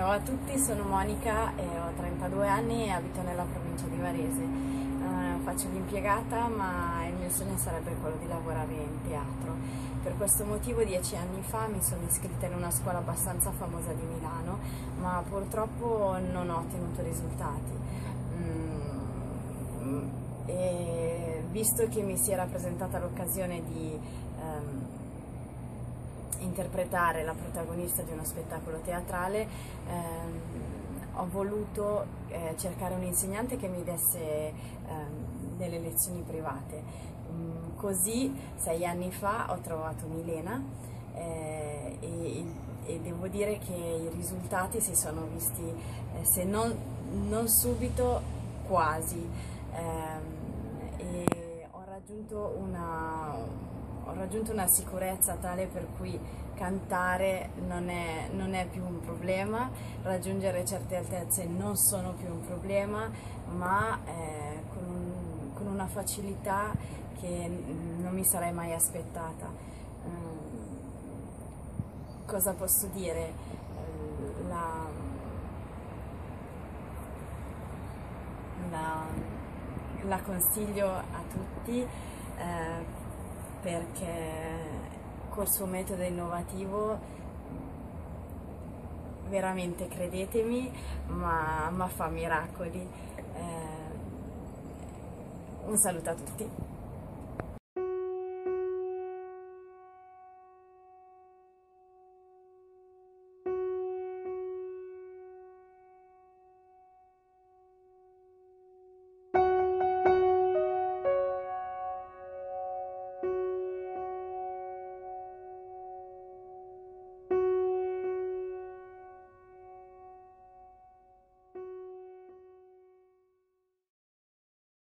a tutti, sono Monica, e ho 32 anni e abito nella provincia di Varese. Uh, faccio l'impiegata ma il mio sogno sarebbe quello di lavorare in teatro. Per questo motivo dieci anni fa mi sono iscritta in una scuola abbastanza famosa di Milano ma purtroppo non ho ottenuto risultati. Mm, e visto che mi si era presentata l'occasione di interpretare la protagonista di uno spettacolo teatrale, ehm, ho voluto eh, cercare un insegnante che mi desse ehm, delle lezioni private. Mm, così sei anni fa ho trovato Milena eh, e, e, devo dire che i risultati si sono visti, eh, se non, non, subito, quasi. Ehm, ho raggiunto una ho raggiunto una sicurezza tale per cui cantare non è, non è, più un problema, raggiungere certe altezze non sono più un problema, ma eh, con, un, con, una facilità che non mi sarei mai aspettata. Um, cosa posso dire? La, la, la consiglio a tutti. Perché col suo metodo innovativo veramente credetemi ma, ma fa miracoli. Eh, un saluto a tutti